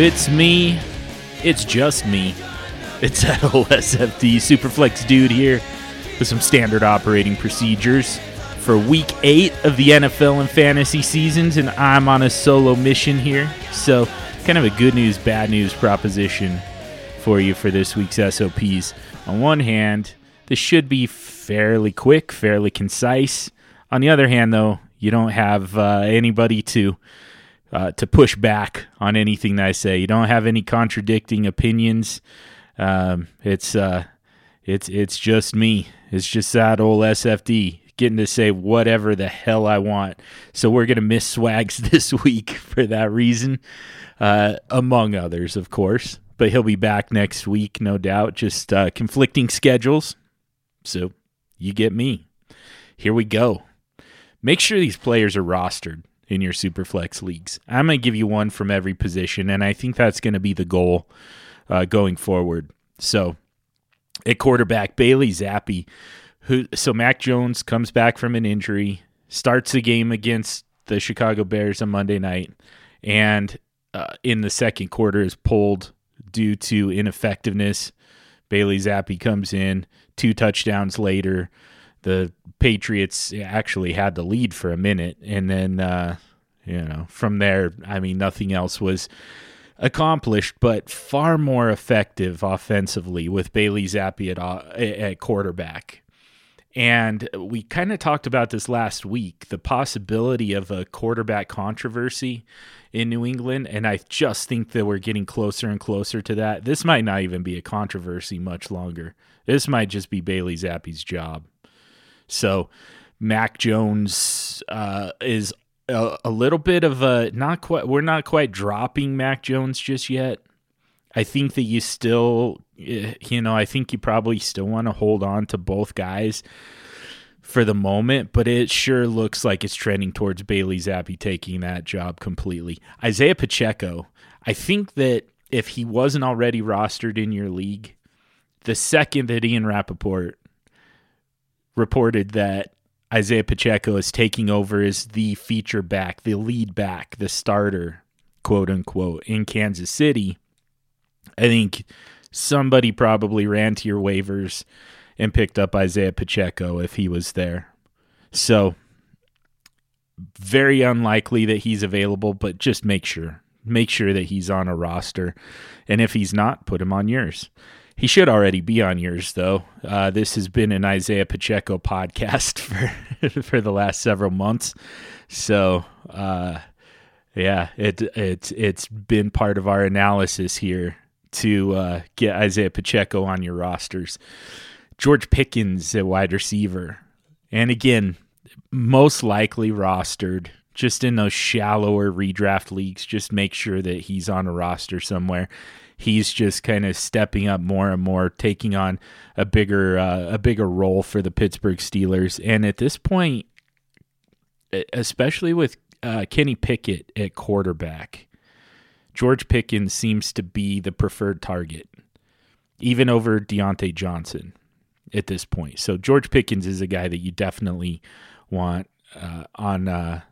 it's me. It's just me. It's that OSFD Superflex dude here with some standard operating procedures for week eight of the NFL and fantasy seasons, and I'm on a solo mission here. So, kind of a good news, bad news proposition for you for this week's SOPs. On one hand, this should be fairly quick, fairly concise. On the other hand, though, you don't have uh, anybody to uh, to push back on anything that I say. You don't have any contradicting opinions. Um, it's uh, it's it's just me. It's just that old SFD getting to say whatever the hell I want. So we're gonna miss swags this week for that reason, uh, among others, of course. But he'll be back next week, no doubt. Just uh, conflicting schedules. So you get me. Here we go. Make sure these players are rostered in your Superflex leagues. I'm going to give you one from every position, and I think that's going to be the goal uh, going forward. So, at quarterback, Bailey Zappe, who so Mac Jones comes back from an injury, starts the game against the Chicago Bears on Monday night, and uh, in the second quarter is pulled due to ineffectiveness. Bailey Zappe comes in, two touchdowns later the Patriots actually had the lead for a minute, and then uh, you know from there, I mean, nothing else was accomplished, but far more effective offensively with Bailey Zappe at uh, at quarterback. And we kind of talked about this last week the possibility of a quarterback controversy in New England. And I just think that we're getting closer and closer to that. This might not even be a controversy much longer. This might just be Bailey Zappe's job. So Mac Jones uh, is a, a, little bit of a not quite. We're not quite dropping Mac Jones just yet. I think that you still, eh, you know, I think you probably still want to hold on to both guys for the moment, but it sure looks like it's trending towards Bailey Zappe taking that job completely. Isaiah Pacheco, I think that if he wasn't already rostered in your league, the second that Ian Rapoport reported that Isaiah Pacheco is taking over as the feature back, the lead back, the starter, quote unquote, in Kansas City. I think somebody probably ran to your waivers and picked up Isaiah Pacheco if he was there. So, very unlikely that he's available, but just make sure. Make sure that he's on a roster. And if he's not, put him on yours. He should already be on yours, though. Uh, this has been an Isaiah Pacheco podcast for for the last several months, so uh, yeah, it it's it's been part of our analysis here to uh, get Isaiah Pacheco on your rosters. George Pickens a wide receiver, and again, most likely rostered just in those shallower redraft leagues. Just make sure that he's on a roster somewhere he's just kind of stepping up more and more, taking on a bigger uh, a bigger role for the Pittsburgh Steelers. And at this point, especially with uh, Kenny Pickett at quarterback, George Pickens seems to be the preferred target, even over Diontae Johnson at this point. So George Pickens is a guy that you definitely want uh, on uh,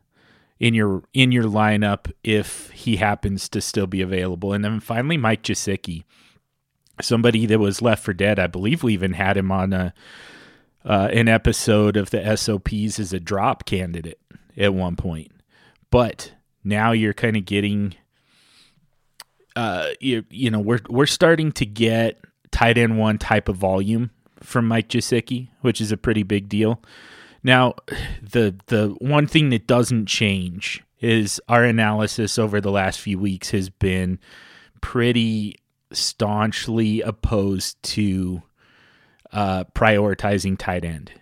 in your in your lineup if he happens to still be available. And then finally, Mike Gesicki, somebody that was left for dead. I believe we even had him on a uh, an episode of the SOPs as a drop candidate at one point, but now you're kind of getting. Uh, you, you know, we're we're starting to get tight end one type of volume from Mike Gesicki, which is a pretty big deal. Now, the the one thing that doesn't change is our analysis over the last few weeks has been pretty staunchly opposed to uh, prioritizing tight end.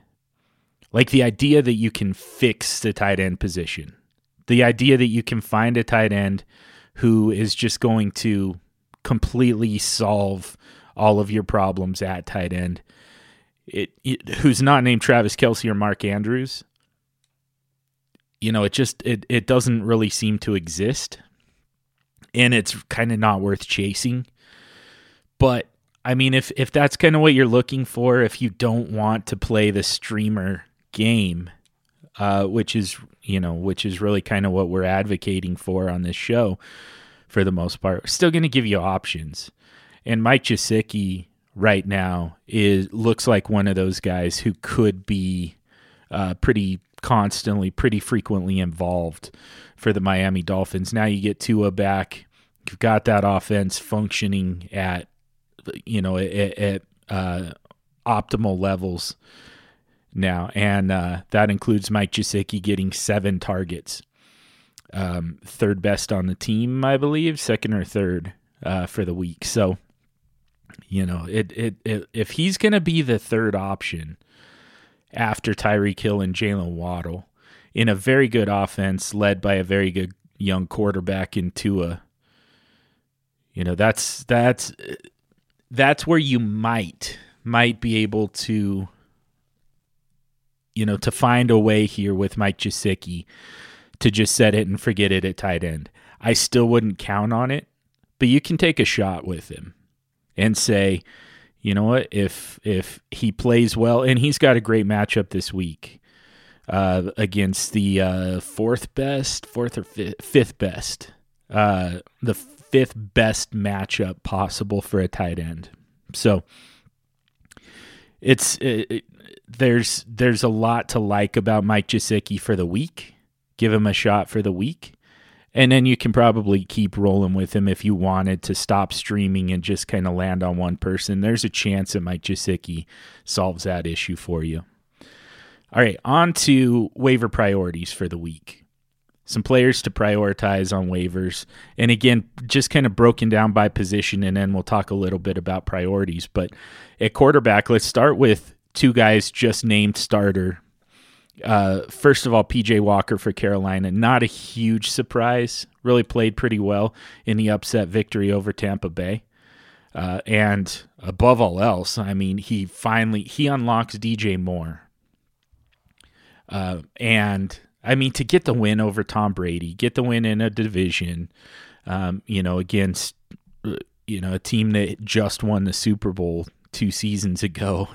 Like the idea that you can fix the tight end position, the idea that you can find a tight end who is just going to completely solve all of your problems at tight end it, it, who's not named Travis Kelce or Mark Andrews. You know, it just it it doesn't really seem to exist, and it's kind of not worth chasing. But I mean, if if that's kind of what you're looking for, if you don't want to play the streamer game, uh, which is you know which is really kind of what we're advocating for on this show, for the most part. Still going to give you options. And Mike Gesicki right now is looks like one of those guys who could be uh, pretty constantly, pretty frequently involved for the Miami Dolphins. Now you get Tua back. You've got that offense functioning at you know at, at uh, optimal levels now, and uh, that includes Mike Gesicki getting seven targets, um, third best on the team, I believe, second or third uh, for the week. So, you know, it, it, it if he's going to be the third option after Tyreek Hill and Jaylen Waddle in a very good offense led by a very good young quarterback in Tua, you know, that's that's that's where you might might be able to you know, to find a way here with Mike Gesicki to just set it and forget it at tight end. I still wouldn't count on it, but you can take a shot with him and say, you know what, if if he plays well, and he's got a great matchup this week uh, against the uh, fourth best, fourth or fifth, fifth best, uh, the fifth best matchup possible for a tight end. So it's it, there's there's a lot to like about Mike Gesicki for the week. Give him a shot for the week. And then you can probably keep rolling with him if you wanted to stop streaming and just kind of land on one person. There's a chance that Mike Gesicki solves that issue for you. All right, on to waiver priorities for the week. Some players to prioritize on waivers. And again, just kind of broken down by position, and then we'll talk a little bit about priorities. But at quarterback, let's start with two guys just named starter. Uh, first of all, PJ Walker for Carolina, not a huge surprise. Really played pretty well in the upset victory over Tampa Bay. Uh, and above all else, I mean, he finally he unlocks DJ Moore. Uh, and I mean, to get the win over Tom Brady, get the win in a division, um, you know, against uh, you know a team that just won the Super Bowl two seasons ago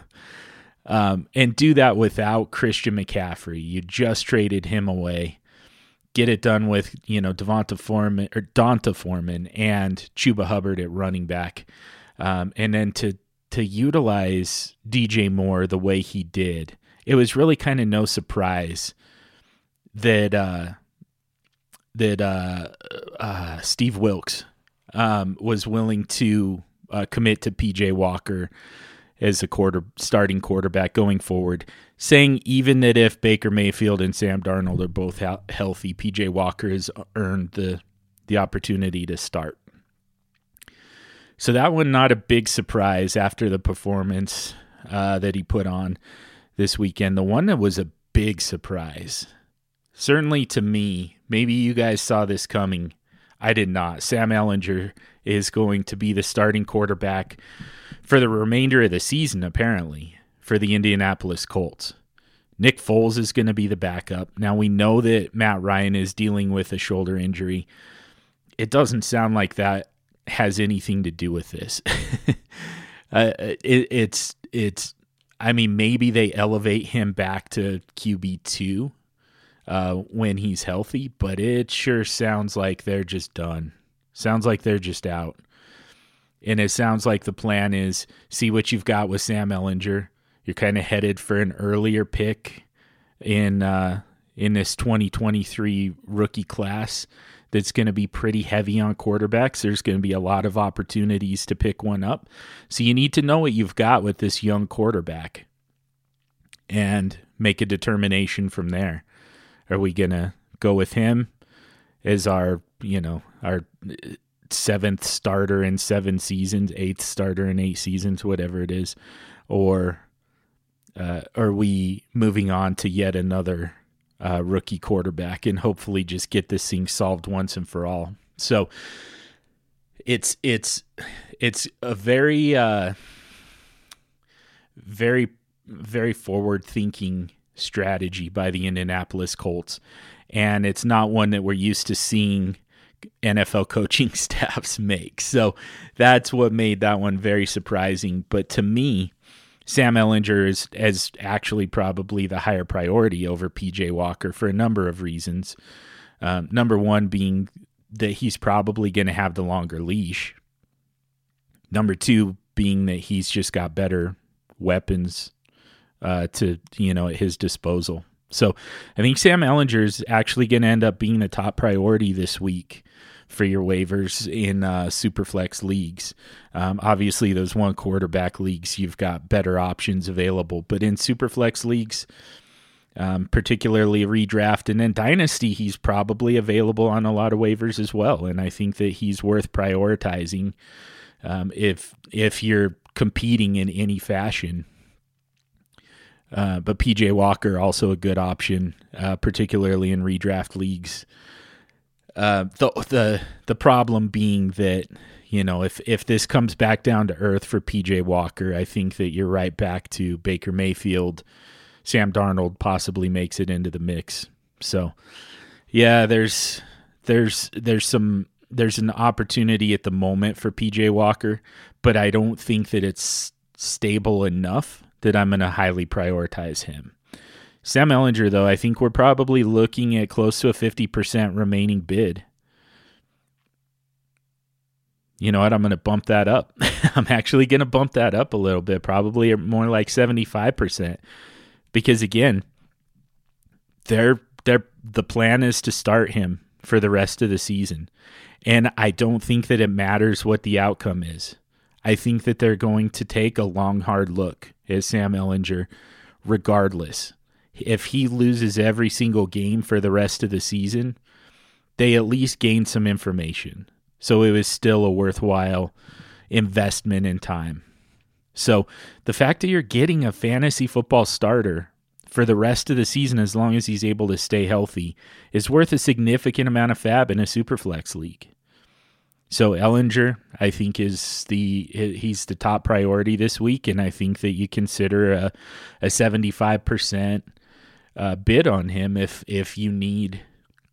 um, and do that without Christian McCaffrey. You just traded him away. Get it done with you know Devonta Foreman or D'Onta Foreman and Chuba Hubbard at running back, um, and then to to utilize DJ Moore the way he did, it was really kind of no surprise that uh, that uh, uh, Steve Wilks um, was willing to uh, commit to PJ Walker as a quarter starting quarterback going forward, saying even that if Baker Mayfield and Sam Darnold are both he- healthy, PJ Walker has earned the the opportunity to start. So that one not a big surprise after the performance uh, that he put on this weekend. The one that was a big surprise, certainly to me, maybe you guys saw this coming. I did not. Sam Ehlinger is going to be the starting quarterback for the remainder of the season, apparently, for the Indianapolis Colts. Nick Foles is going to be the backup. Now, we know that Matt Ryan is dealing with a shoulder injury. It doesn't sound like that has anything to do with this. uh, it, it's, it's, I mean, maybe they elevate him back to QB2 uh, when he's healthy, but it sure sounds like they're just done. Sounds like they're just out. And it sounds like the plan is see what you've got with Sam Ehlinger. You're kind of headed for an earlier pick in uh, in this 2023 rookie class that's going to be pretty heavy on quarterbacks. There's going to be a lot of opportunities to pick one up. So you need to know what you've got with this young quarterback and make a determination from there. Are we going to go with him as our, you know, our seventh starter in seven seasons, eighth starter in eight seasons, whatever it is, or uh, are we moving on to yet another uh, rookie quarterback and hopefully just get this thing solved once and for all? So it's it's it's a very uh, very very forward thinking strategy by the Indianapolis Colts, and it's not one that we're used to seeing NFL coaching staffs make. So that's what made that one very surprising. But to me, Sam Ehlinger is, is actually probably the higher priority over PJ Walker for a number of reasons. Um, number one being that he's probably going to have the longer leash. Number two being that he's just got better weapons uh, to you know at his disposal. So I think Sam Ehlinger is actually going to end up being the top priority this week for your waivers in uh, superflex leagues. Um, obviously, those one quarterback leagues, you've got better options available, but in superflex leagues, um, particularly redraft and then dynasty, he's probably available on a lot of waivers as well, and I think that he's worth prioritizing um, if if you're competing in any fashion. Uh, but PJ Walker also a good option, uh, particularly in redraft leagues. Uh, the the the problem being that you know if if this comes back down to earth for PJ Walker, I think that you're right back to Baker Mayfield. Sam Darnold possibly makes it into the mix. So, yeah, there's there's there's some there's an opportunity at the moment for PJ Walker, but I don't think that it's stable enough that I'm going to highly prioritize him. Sam Ehlinger, though, I think we're probably looking at close to a 50% remaining bid. You know what? I'm going to bump that up. I'm actually going to bump that up a little bit, probably more like 75%. Because again, they're, they're, the plan is to start him for the rest of the season. And I don't think that it matters what the outcome is. I think that they're going to take a long, hard look at Sam Ehlinger, regardless if he loses every single game for the rest of the season, they at least gain some information. So it was still a worthwhile investment in time. So the fact that you're getting a fantasy football starter for the rest of the season, as long as he's able to stay healthy, is worth a significant amount of fab in a superflex league. So Ehlinger, I think, is the he's the top priority this week, and I think that you consider a a seventy five percent uh, bid on him if if you need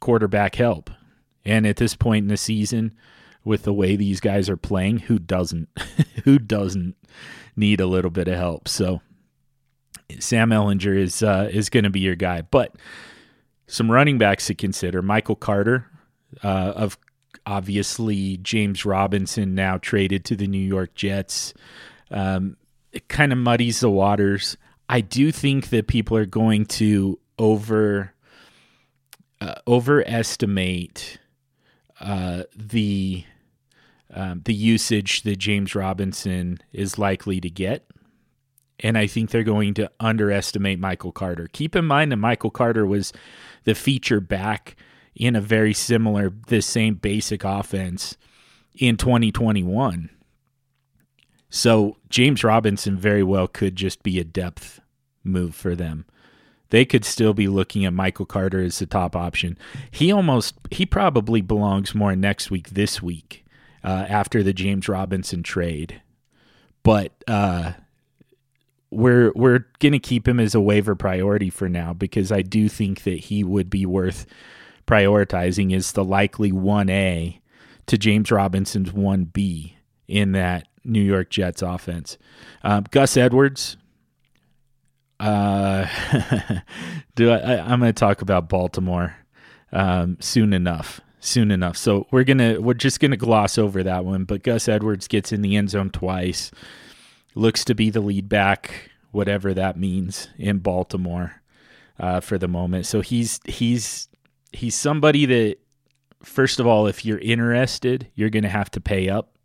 quarterback help. And at this point in the season, with the way these guys are playing, who doesn't who doesn't need a little bit of help? So Sam Ehlinger is uh, is going to be your guy, but some running backs to consider: Michael Carter, uh, of obviously James Robinson now traded to the New York Jets. Um, it kind of muddies the waters. I do think that people are going to over uh, overestimate uh, the um, the usage that James Robinson is likely to get. And I think they're going to underestimate Michael Carter. Keep in mind that Michael Carter was the feature back in a very similar, this same basic offense in 2021. So James Robinson very well could just be a depth move for them. They could still be looking at Michael Carter as the top option. He almost, he probably belongs more next week, this week, uh, after the James Robinson trade. But uh, we're we're gonna keep him as a waiver priority for now because I do think that he would be worth prioritizing is the likely one A to James Robinson's one B in that New York Jets offense. Um, Gus Edwards, uh, do I, I am going to talk about Baltimore um, soon enough. Soon enough. So we're gonna we're just gonna gloss over that one. But Gus Edwards gets in the end zone twice. Looks to be the lead back, whatever that means, in Baltimore uh, for the moment. So he's he's he's somebody that first of all, if you're interested, you're gonna have to pay up.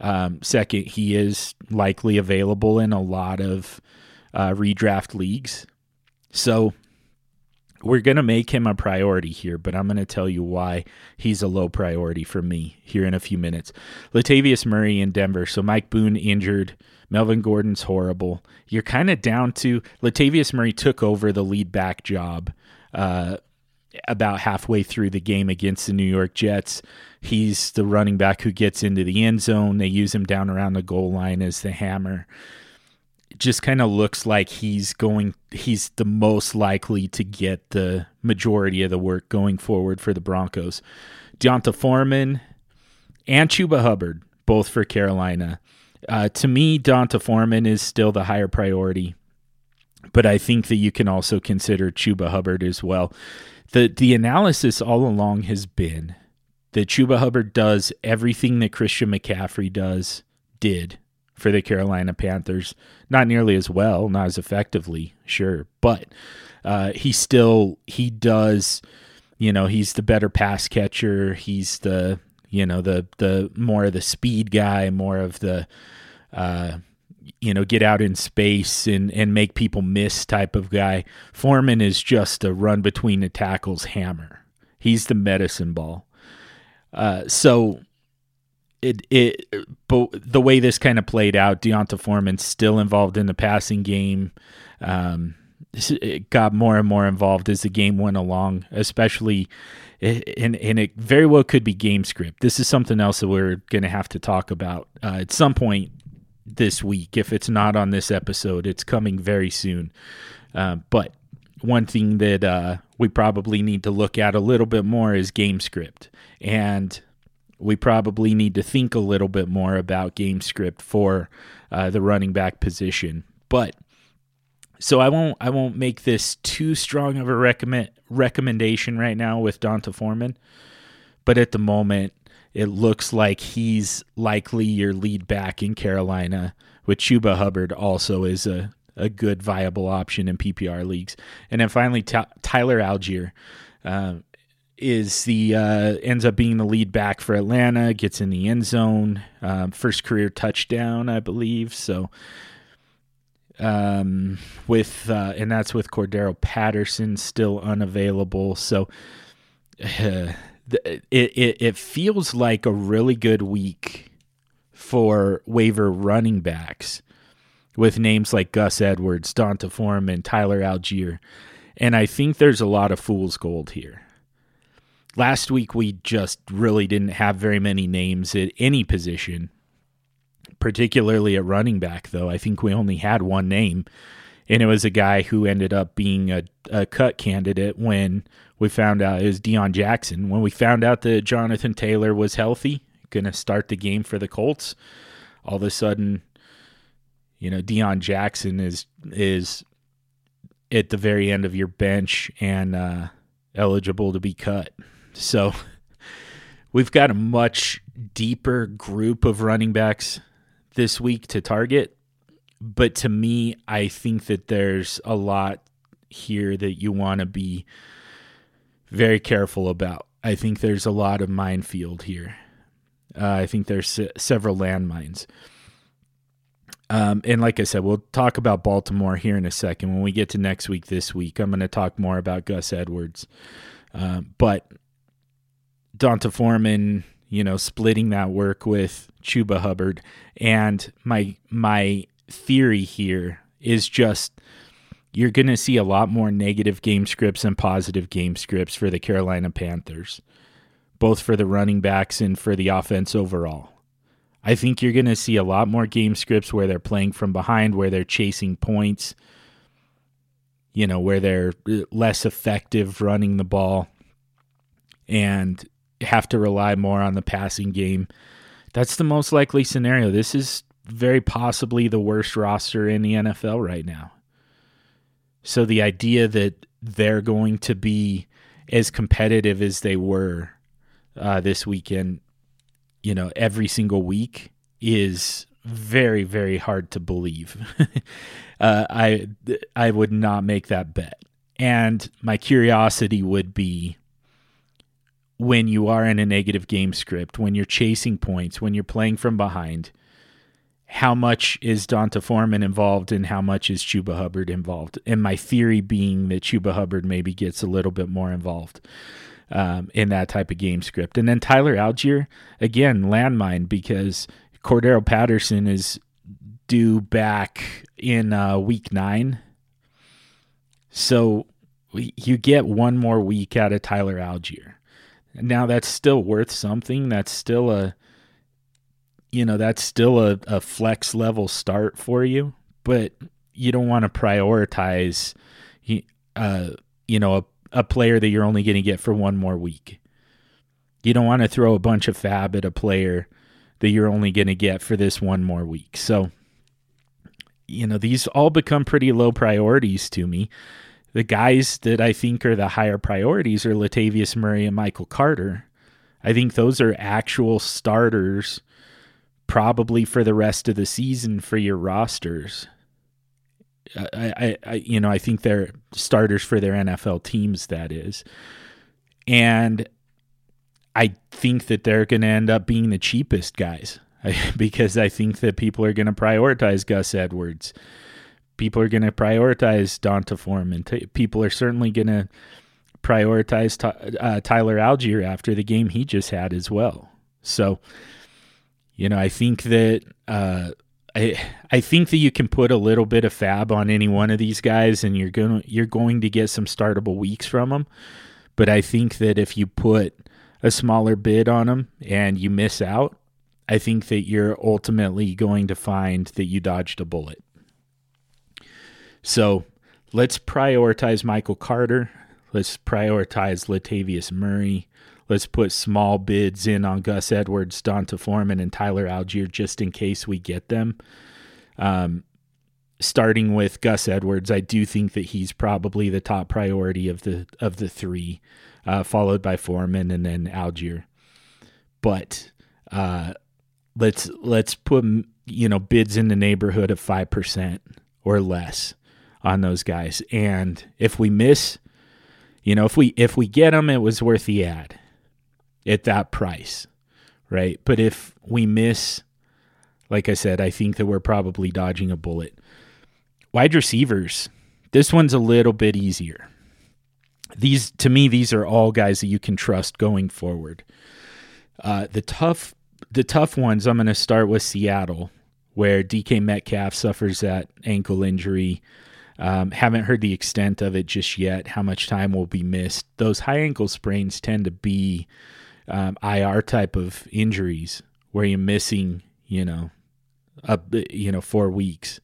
Um, second, he is likely available in a lot of uh, redraft leagues. So we're going to make him a priority here, but I'm going to tell you why he's a low priority for me here in a few minutes. Latavius Murray in Denver. So Mike Boone injured. Melvin Gordon's horrible. You're kind of down to Latavius Murray took over the lead back job uh, about halfway through the game against the New York Jets. He's the running back who gets into the end zone. They use him down around the goal line as the hammer just kind of looks like he's going he's the most likely to get the majority of the work going forward for the Broncos. D'Onta Foreman and Chuba Hubbard, both for Carolina. Uh, to me, D'Onta Foreman is still the higher priority, but I think that you can also consider Chuba Hubbard as well. The the analysis all along has been that Chuba Hubbard does everything that Christian McCaffrey does did for the Carolina Panthers. Not nearly as well, not as effectively, sure, but uh, he still he does. You know, he's the better pass catcher. He's the you know the the more of the speed guy, more of the uh, you know get out in space and and make people miss type of guy. Foreman is just a run between the tackles hammer. He's the medicine ball. Uh, so it it but the way this kind of played out, D'Onta Foreman's still involved in the passing game. Um, it got more and more involved as the game went along, especially and and it very well could be game script. This is something else that we're going to have to talk about uh, at some point this week. If it's not on this episode, it's coming very soon. Uh, but one thing that uh, we probably need to look at a little bit more is game script, and we probably need to think a little bit more about game script for uh, the running back position. But so I won't I won't make this too strong of a recommend recommendation right now with D'Onta Foreman, but at the moment it looks like he's likely your lead back in Carolina. With Chuba Hubbard also is a a good viable option in PPR leagues, and then finally T- Tyler Allgeier Uh, is the uh, ends up being the lead back for Atlanta, gets in the end zone, um, first career touchdown, I believe. So um, with uh, and that's with Cordarrelle Patterson still unavailable. So uh, it, it it feels like a really good week for waiver running backs with names like Gus Edwards, D'Onta Foreman, Tyler Allgeier. And I think there's a lot of fool's gold here. Last week, we just really didn't have very many names at any position particularly at running back, though. I think we only had one name, and it was a guy who ended up being a, a cut candidate when we found out it was Deon Jackson. When we found out that Jonathan Taylor was healthy, going to start the game for the Colts, all of a sudden, you know, Deon Jackson is is at the very end of your bench and uh, eligible to be cut. So we've got a much deeper group of running backs this week to target. But to me, I think that there's a lot here that you want to be very careful about. I think there's a lot of minefield here. Uh, I think there's several landmines. Um, and like I said, we'll talk about Baltimore here in a second. When we get to next week, this week, I'm going to talk more about Gus Edwards. Uh, but D'Onta Foreman, you know, splitting that work with Chuba Hubbard. And my my theory here is just you're going to see a lot more negative game scripts and positive game scripts for the Carolina Panthers, both for the running backs and for the offense overall. I think you're going to see a lot more game scripts where they're playing from behind, where they're chasing points, you know, where they're uh, less effective running the ball and have to rely more on the passing game that's the most likely scenario. This is very possibly the worst roster in the NFL right now. So the idea that they're going to be as competitive as they were uh, this weekend, you know, every single week is very, very hard to believe. uh, I I would not make that bet. And my curiosity would be when you are in a negative game script, when you're chasing points, when you're playing from behind, how much is D'Onta Foreman involved and how much is Chuba Hubbard involved? And my theory being that Chuba Hubbard maybe gets a little bit more involved um, in that type of game script. And then Tyler Allgeier, again, landmine because Cordarrelle Patterson is due back in uh, week nine. So you get one more week out of Tyler Allgeier. Now that's still worth something. That's still a you know, that's still a, a flex level start for you, but you don't want to prioritize uh, you know, a, a player that you're only going to get for one more week. You don't want to throw a bunch of fab at a player that you're only going to get for this one more week. So, you know, these all become pretty low priorities to me. The guys that I think are the higher priorities are Latavius Murray and Michael Carter. I think those are actual starters probably for the rest of the season for your rosters. I, I, I you know, I think they're starters for their NFL teams, that is. And I think that they're going to end up being the cheapest guys because I think that people are going to prioritize Gus Edwards. People are going to prioritize D'Onta Foreman. People are certainly going to prioritize uh, Tyler Allgeier after the game he just had as well. So, you know, I think that uh, I I think that you can put a little bit of fab on any one of these guys, and you're going you're going to get some startable weeks from them. But I think that if you put a smaller bid on them and you miss out, I think that you're ultimately going to find that you dodged a bullet. So let's prioritize Michael Carter. Let's prioritize Latavius Murray. Let's put small bids in on Gus Edwards, D'Onta Foreman, and Tyler Allgeier just in case we get them. Um, starting with Gus Edwards, I do think that he's probably the top priority of the of the three, uh, followed by Foreman and then Allgeier. But uh, let's let's put you know bids in the neighborhood of five percent or less on those guys. And if we miss, you know, if we if we get them, it was worth the ad at that price, right? But if we miss, like I said, I think that we're probably dodging a bullet. Wide receivers, this one's a little bit easier. These to me, these are all guys that you can trust going forward. Uh, the tough the tough ones, I'm going to start with Seattle, where DK Metcalf suffers that ankle injury. Um, haven't heard the extent of it just yet, how much time will be missed. Those high ankle sprains tend to be um, IR type of injuries where you're missing, you know, up, you know, four weeks.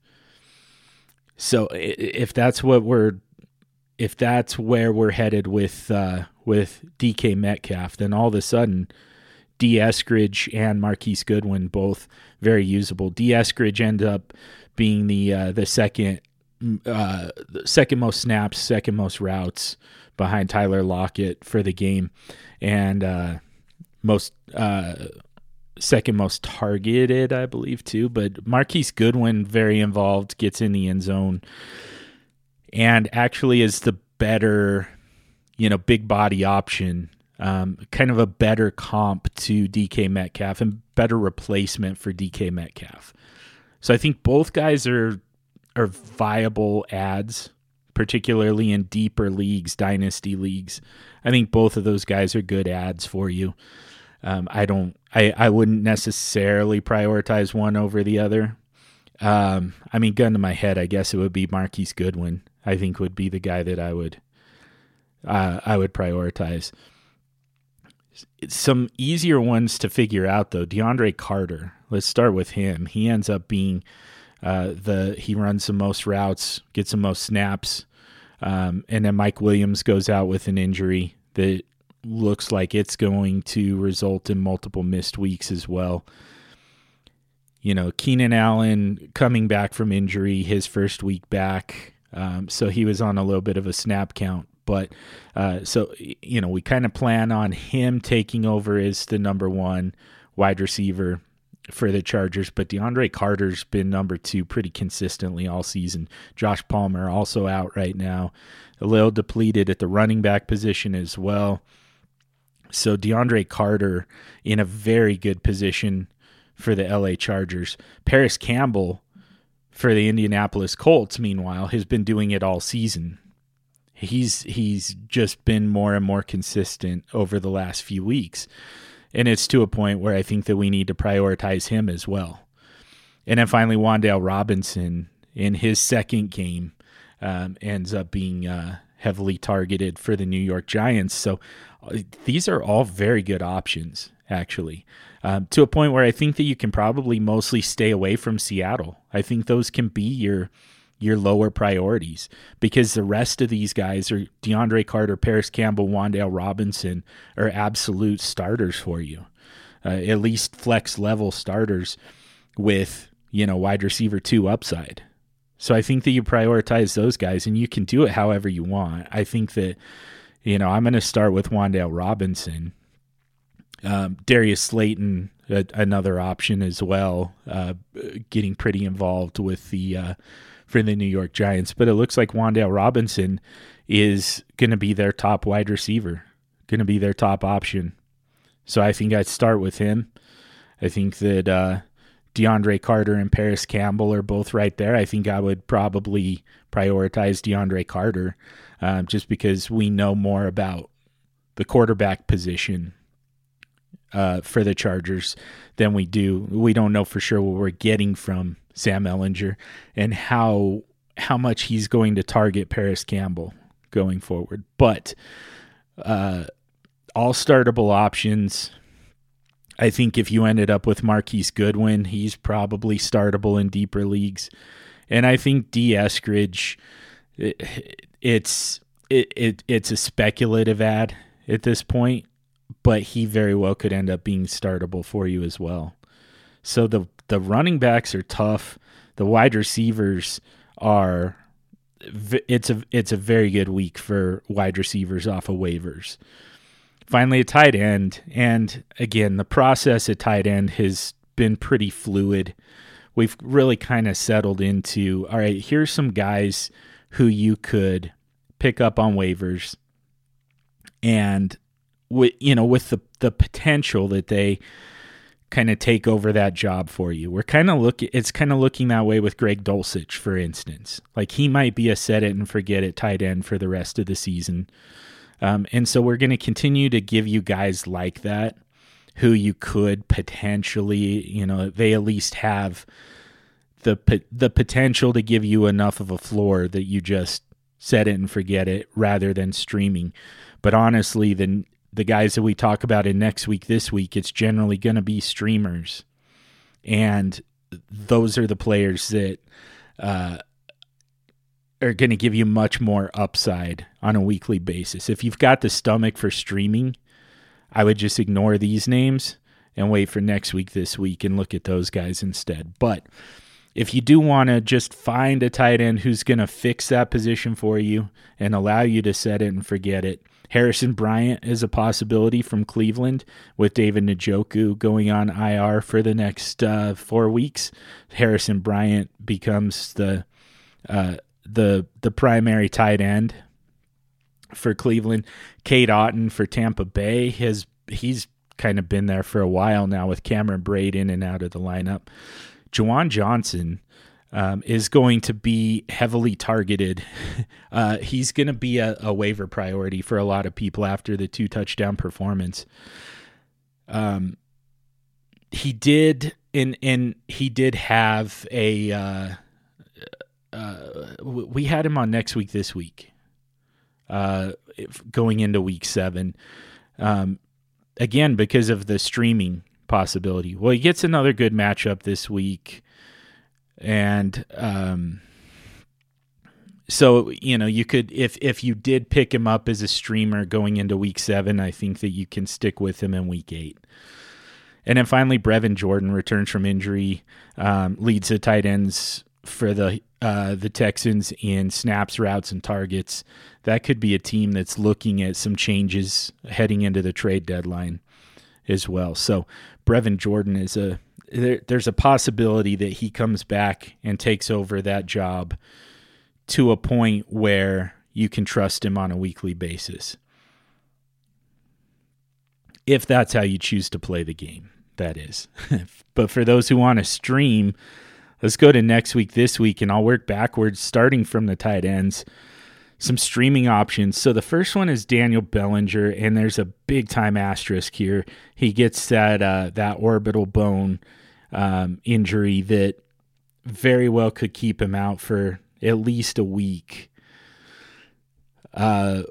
So if that's what we're, if that's where we're headed with uh, with DK Metcalf, then all of a sudden Dee Eskridge and Marquise Goodwin both very usable. Dee Eskridge end up being the uh, the second uh, second most snaps, second most routes behind Tyler Lockett for the game, and uh, most uh, second most targeted, I believe too. But Marquise Goodwin very involved, gets in the end zone, and actually is the better, you know, big body option um, kind of a better comp to DK Metcalf and better replacement for DK Metcalf. So I think both guys are are viable ads, particularly in deeper leagues, dynasty leagues. I think both of those guys are good ads for you. Um, I don't, I, I wouldn't necessarily prioritize one over the other. Um, I mean, gun to my head, I guess it would be Marquise Goodwin. I think would be the guy that I would, uh, I would prioritize some easier ones to figure out though. DeAndre Carter. Let's start with him. He ends up being uh, the he runs the most routes, gets the most snaps, um, and then Mike Williams goes out with an injury that looks like it's going to result in multiple missed weeks as well. You know, Keenan Allen coming back from injury, his first week back, um, so he was on a little bit of a snap count but uh, so you know, we kind of plan on him taking over as the number one wide receiver for the Chargers, but DeAndre Carter's been number two pretty consistently all season. Josh Palmer also out right now, a little depleted at the running back position as well. So DeAndre Carter in a very good position for the LA Chargers. Parris Campbell for the Indianapolis Colts, meanwhile, has been doing it all season he's he's just been more and more consistent over the last few weeks. And it's to a point where I think that we need to prioritize him as well. And then finally, Wan'Dale Robinson in his second game um, ends up being uh, heavily targeted for the New York Giants. So uh, these are all very good options, actually, um, to a point where I think that you can probably mostly stay away from Seattle. I think those can be your your lower priorities because the rest of these guys are DeAndre Carter, Parris Campbell, Wan'Dale Robinson are absolute starters for you. Uh, at least flex level starters with, you know, wide receiver two upside. So I think that you prioritize those guys and you can do it however you want. I think that, you know, I'm going to start with Wan'Dale Robinson. Um, Darius Slayton, a, another option as well, uh, getting pretty involved with the uh, for the New York Giants. But it looks like Wan'Dale Robinson is going to be their top wide receiver, going to be their top option. So I think I'd start with him. I think that uh, DeAndre Carter and Parris Campbell are both right there. I think I would probably prioritize DeAndre Carter uh, just because we know more about the quarterback position uh, for the Chargers than we do. We don't know for sure what we're getting from Sam Ehlinger and how how much he's going to target Parris Campbell going forward. But uh, all startable options. I think if you ended up with Marquise Goodwin, he's probably startable in deeper leagues. And I think Dee Eskridge, it, it's it, it it's a speculative ad at this point, but he very well could end up being startable for you as well. So the the running backs are tough. The wide receivers are it's a it's a very good week for wide receivers off of waivers. Finally, a tight end, and again, the process at tight end has been pretty fluid. We've really kind of settled into all right. Here's some guys who you could pick up on waivers, and with you know with the the potential that they kind of take over that job for you. We're kind of look it's kind of looking that way with Greg Dulcich, for instance. Like he might be a set it and forget it tight end for the rest of the season. Um, and so we're going to continue to give you guys like that who you could potentially, you know, they at least have the the potential to give you enough of a floor that you just set it and forget it rather than streaming. But honestly, the the guys that we talk about in next week, this week, it's generally going to be streamers. And those are the players that uh, are going to give you much more upside on a weekly basis. If you've got the stomach for streaming, I would just ignore these names and wait for next week, this week, and look at those guys instead. But if you do want to just find a tight end who's going to fix that position for you and allow you to set it and forget it, Harrison Bryant is a possibility from Cleveland with David Njoku going on IR for the next uh, four weeks. Harrison Bryant becomes the uh, the the primary tight end for Cleveland. Cade Otton for Tampa Bay has he's kind of been there for a while now with Cameron Brate in and out of the lineup. Juwan Johnson um, is going to be heavily targeted. Uh, he's going to be a, a, waiver priority for a lot of people after the two touchdown performance. Um, he did, and and he did have a. Uh, uh, we had him on next week. This week, uh, going into week seven, um, again because of the streaming possibility. Well, he gets another good matchup this week and um, so you know you could if if you did pick him up as a streamer going into week seven, I think that you can stick with him in week eight. And then finally, Brevin Jordan returns from injury, um, leads the tight ends for the uh, the Texans in snaps, routes, and targets. That could be a team that's looking at some changes heading into the trade deadline as well. So Brevin Jordan is a there, there's a possibility that he comes back and takes over that job to a point where you can trust him on a weekly basis. If that's how you choose to play the game, that is. but for those who want to stream, let's go to next week, this week, and I'll work backwards, starting from the tight ends some streaming options. So the first one is Daniel Bellinger, and there's a big time asterisk here. He gets that uh, that orbital bone um, injury that very well could keep him out for at least a week. Uh,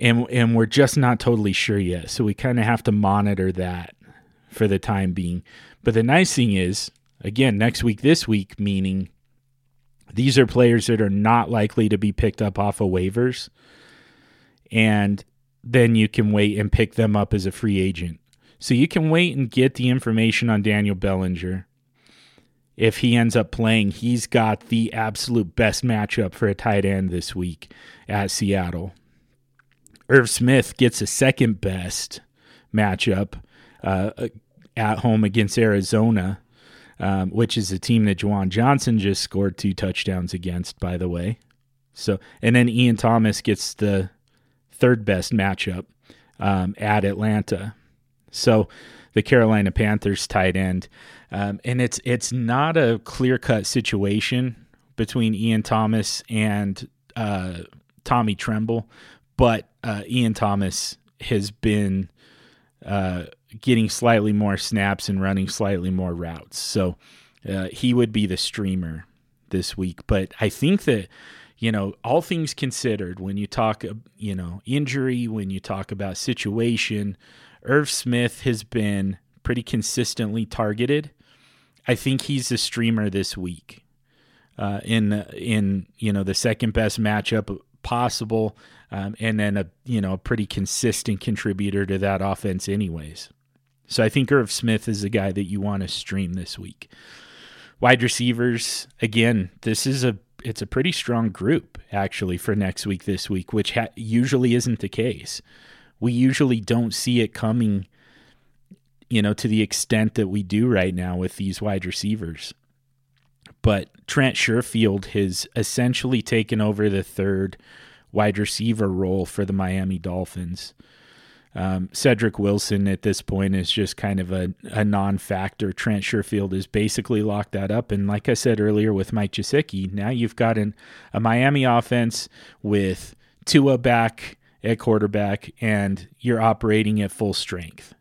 and and we're just not totally sure yet, so we kind of have to monitor that for the time being. But the nice thing is, again, next week, this week, meaning these are players that are not likely to be picked up off of waivers. And then you can wait and pick them up as a free agent. So you can wait and get the information on Daniel Bellinger. If he ends up playing, he's got the absolute best matchup for a tight end this week at Seattle. Irv Smith gets a second best matchup uh, at home against Arizona, um, which is a team that Juwan Johnson just scored two touchdowns against, by the way. So, and then Ian Thomas gets the third best matchup um, at Atlanta. So, the Carolina Panthers tight end, um, and it's it's not a clear cut situation between Ian Thomas and uh, Tommy Tremble, but uh, Ian Thomas has been uh, getting slightly more snaps and running slightly more routes. So uh, he would be the streamer this week. But I think that, you know, all things considered, when you talk, you know, injury, when you talk about situation, Irv Smith has been pretty consistently targeted. I think he's the streamer this week. Uh, in in you know the second best matchup possible, um, and then a you know a pretty consistent contributor to that offense, anyways. So I think Irv Smith is the guy that you want to stream this week. Wide receivers, again, this is a it's a pretty strong group actually for next week this week, which ha- usually isn't the case. We usually don't see it coming, you know, to the extent that we do right now with these wide receivers. But Trent Sherfield has essentially taken over the third wide receiver role for the Miami Dolphins. Um, Cedric Wilson at this point is just kind of a, a non factor. Trent Sherfield is basically locked that up. And like I said earlier with Mike Gesicki, now you've got an, a Miami offense with Tua back at quarterback and you're operating at full strength.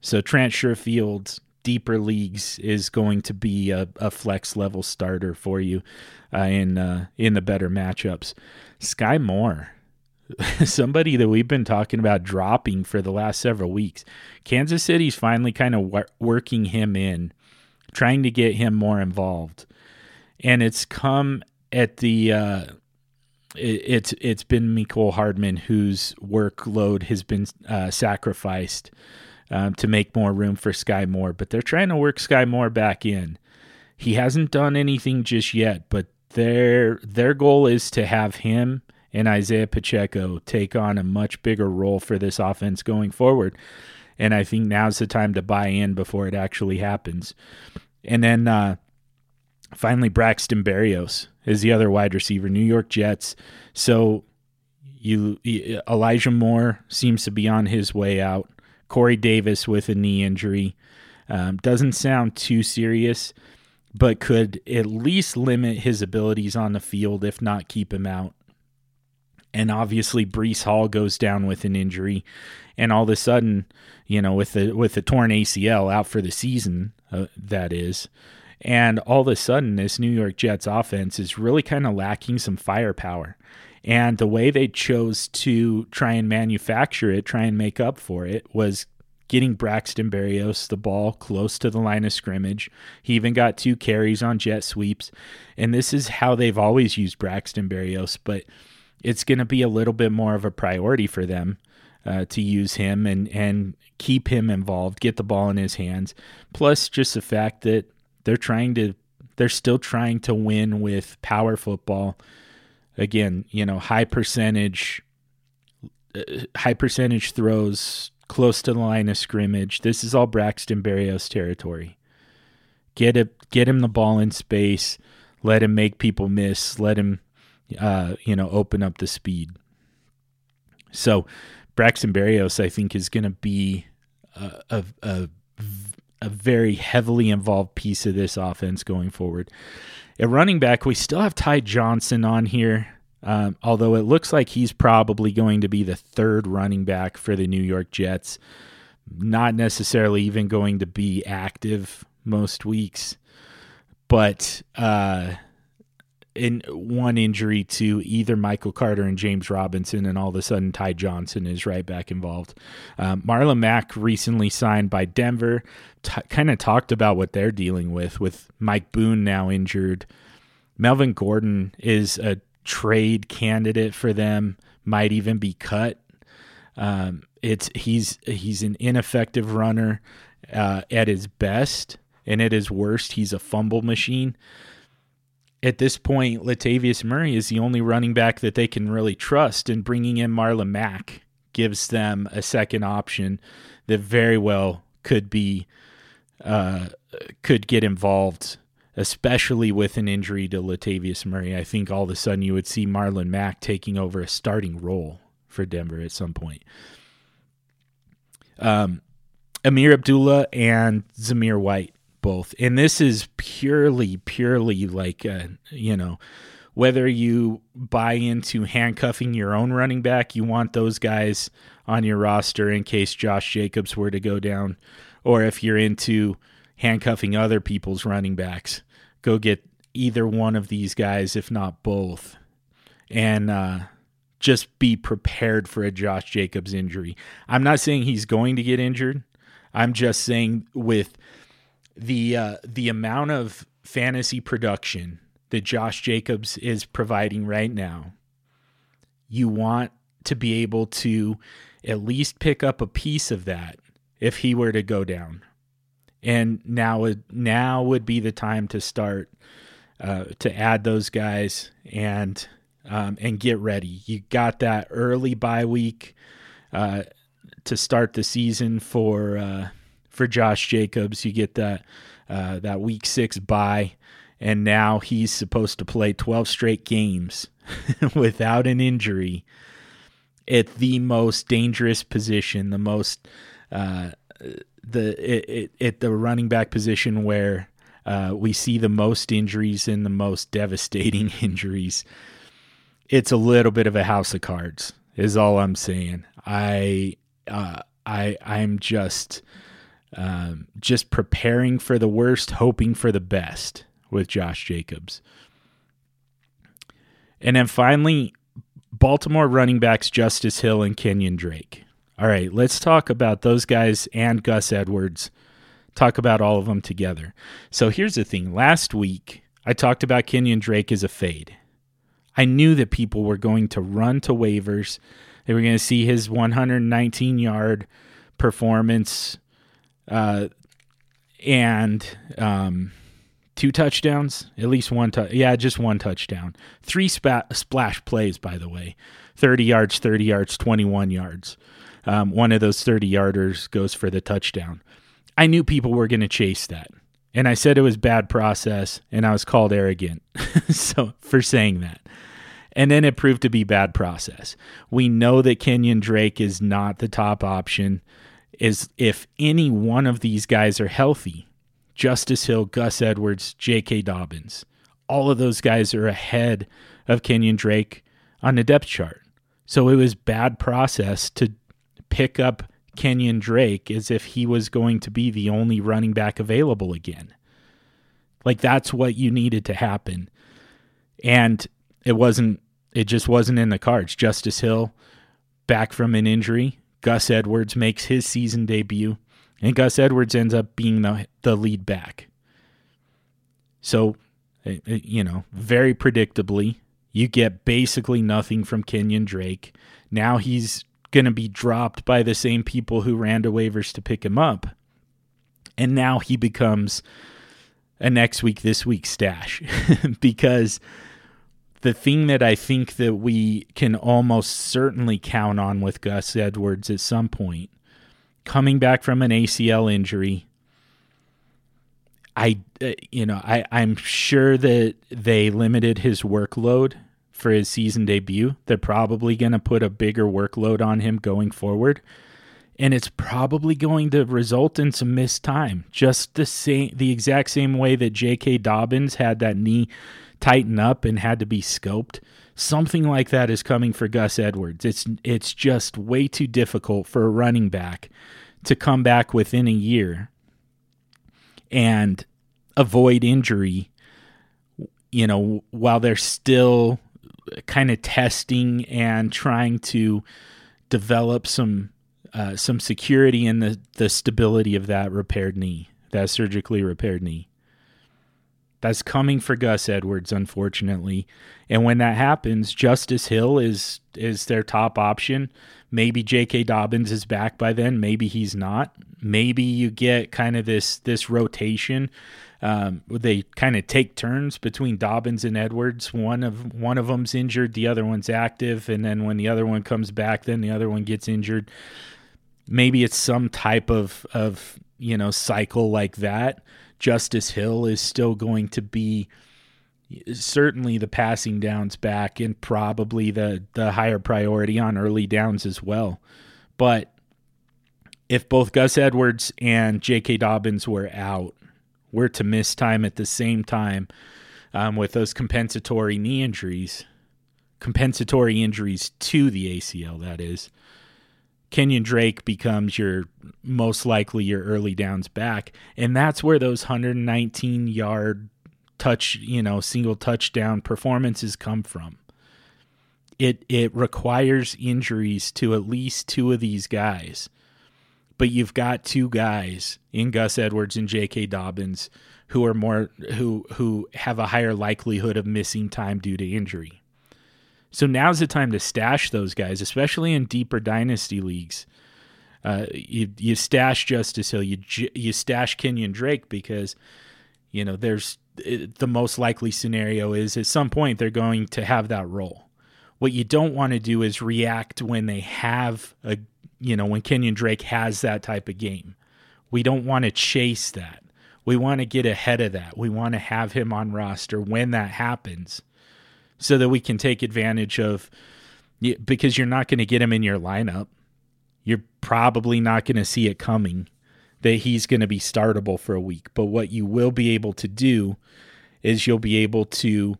So Trent Sherfield, deeper leagues, is going to be a, a flex level starter for you uh, in, uh, in the better matchups. Skyy Moore somebody that we've been talking about dropping for the last several weeks. Kansas City's finally kind of wor- working him in, trying to get him more involved, and it's come at the. Uh, it, it's it's been Mecole Hardman whose workload has been uh, sacrificed um, to make more room for Skyy Moore, but they're trying to work Skyy Moore back in. He hasn't done anything just yet, but their their goal is to have him and Isaiah Pacheco take on a much bigger role for this offense going forward. And I think now's the time to buy in before it actually happens. And then uh, finally, Braxton Berrios is the other wide receiver, New York Jets. So you Elijah Moore seems to be on his way out. Corey Davis with a knee injury um, doesn't sound too serious, but could at least limit his abilities on the field, if not keep him out and obviously Breece Hall goes down with an injury, and all of a sudden, you know, with the with the torn ACL out for the season, uh, that is, and all of a sudden, this New York Jets offense is really kind of lacking some firepower. And the way they chose to try and manufacture it, try and make up for it, was getting Braxton Berrios the ball close to the line of scrimmage. He even got two carries on jet sweeps. And this is how they've always used Braxton Berrios. But it's going to be a little bit more of a priority for them uh, to use him and and keep him involved, get the ball in his hands. Plus, just the fact that they're trying to, they're still trying to win with power football. Again, you know, high percentage, uh, high percentage throws close to the line of scrimmage. This is all Braxton Berrios territory. Get it, get him the ball in space. Let him make people miss. Let him uh, you know, open up the speed. So Braxton Berrios, I think, is going to be a, a, a, a, very heavily involved piece of this offense going forward. At running back, we still have Ty Johnson on here, um, although it looks like he's probably going to be the third running back for the New York Jets. Not necessarily even going to be active most weeks, but uh, in one injury to either Michael Carter and James Robinson, and all of a sudden Ty Johnson is right back involved. Um, Marlon Mack recently signed by Denver, t- kind of talked about what they're dealing with, with Mike Boone now injured. Melvin Gordon is a trade candidate for them, might even be cut. Um, it's he's he's an ineffective runner uh, at his best, and at his worst, he's a fumble machine at this point, Latavius Murray is the only running back that they can really trust, and bringing in Marlon Mack gives them a second option that very well could be uh, could get involved, especially with an injury to Latavius Murray. I think all of a sudden you would see Marlon Mack taking over a starting role for Denver at some point. Um, Ameer Abdullah and Zamir White both, and this is purely, purely like uh, you know whether you buy into handcuffing your own running back, you want those guys on your roster in case Josh Jacobs were to go down, or if you're into handcuffing other people's running backs, go get either one of these guys, if not both, and uh, just be prepared for a Josh Jacobs injury. I'm not saying he's going to get injured. I'm just saying with the uh, the amount of fantasy production that Josh Jacobs is providing right now, you want to be able to at least pick up a piece of that if he were to go down. And now would now would be the time to start uh, to add those guys and um, and get ready. You got that early bye week uh, to start the season for uh, for Josh Jacobs. You get that uh, that week six bye and now he's supposed to play 12 straight games without an injury at the most dangerous position, the most the at the running back position where uh, we see the most injuries and the most devastating injuries. It's a little bit of a house of cards, is all I'm saying. I uh, I I'm just um, just preparing for the worst, hoping for the best with Josh Jacobs. And then finally, Baltimore running backs Justice Hill and Kenyon Drake. All right, let's talk about those guys and Gus Edwards. Talk about all of them together. So here's the thing. Last week, I talked about Kenyon Drake as a fade. I knew that people were going to run to waivers. They were going to see his 119 yard performance uh, and um, two touchdowns, at least one. Tu- yeah, just one touchdown. Three spa- splash plays, by the way 30 yards, 30 yards, 21 yards. Um, one of those 30 yarders goes for the touchdown. I knew people were going to chase that. And I said it was bad process, and I was called arrogant so for saying that. And then it proved to be bad process. We know that Kenyon Drake is not the top option. Is if any one of these guys are healthy, Justice Hill, Gus Edwards, J.K. Dobbins. All of those guys are ahead of Kenyon Drake on the depth chart. So it was bad process to pick up Kenyon Drake as if he was going to be the only running back available again. Like that's what you needed to happen. And it wasn't it just wasn't in the cards. Justice Hill back from an injury. Gus Edwards makes his season debut and Gus Edwards ends up being the the lead back. So, eh, eh, you know, very predictably, you get basically nothing from Kenyon Drake. Now he's going to be dropped by the same people who ran to waivers to pick him up. And now he becomes a next week, this week stash because the thing that I think that we can almost certainly count on with Gus Edwards at some point coming back from an ACL injury. I, uh, you know, I, I'm sure that they limited his workload for his season debut. They're probably going to put a bigger workload on him going forward. And it's probably going to result in some missed time. Just the same, the exact same way that J.K. Dobbins had that knee tighten up and had to be scoped. Something like that is coming for Gus Edwards. It's it's just way too difficult for a running back to come back within a year and avoid injury, you know, while they're still kind of testing and trying to develop some uh, some security in the, the stability of that repaired knee, that surgically repaired knee. That's coming for Gus Edwards, unfortunately. And when that happens, Justice Hill is is their top option. Maybe J.K. Dobbins is back by then. Maybe he's not. Maybe you get kind of this this rotation. Um, they kind of take turns between Dobbins and Edwards. One of one of them's injured, the other one's active, and then when the other one comes back, then the other one gets injured. Maybe it's some type of of you know, cycle like that, Justice Hill is still going to be certainly the passing downs back and probably the the higher priority on early downs as well. But if both Gus Edwards and J.K. Dobbins were out, were to miss time at the same time um, with those compensatory knee injuries, compensatory injuries to the ACL, that is, Kenyon Drake becomes your most likely your early downs back. And that's where those 119 yard touch, you know, single touchdown performances come from. It it requires injuries to at least two of these guys. But you've got two guys in Gus Edwards and J.K. Dobbins who are more who who have a higher likelihood of missing time due to injury. So now's the time to stash those guys, especially in deeper dynasty leagues. Uh, you you stash Justice Hill, you you stash Kenyon Drake because you know there's the most likely scenario is at some point they're going to have that role. What you don't want to do is react when they have a you know when Kenyon Drake has that type of game. We don't want to chase that. We want to get ahead of that. We want to have him on roster when that happens so that we can take advantage of because you're not going to get him in your lineup. You're probably not going to see it coming that he's going to be startable for a week. But what you will be able to do is you'll be able to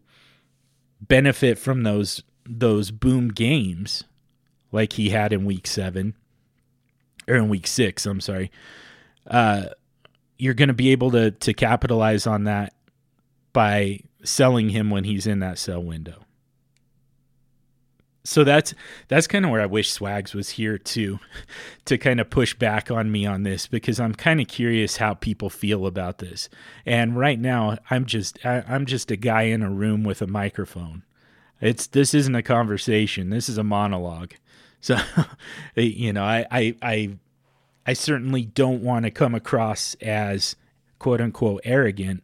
benefit from those those boom games like he had in week 7 or in week 6, I'm sorry. Uh you're going to be able to to capitalize on that by selling him when he's in that sell window. So that's that's kind of where I wish Swags was here to to kind of push back on me on this because I'm kind of curious how people feel about this. And right now I'm just I, I'm just a guy in a room with a microphone. It's this isn't a conversation. This is a monologue. So you know, I I I, I certainly don't want to come across as quote unquote arrogant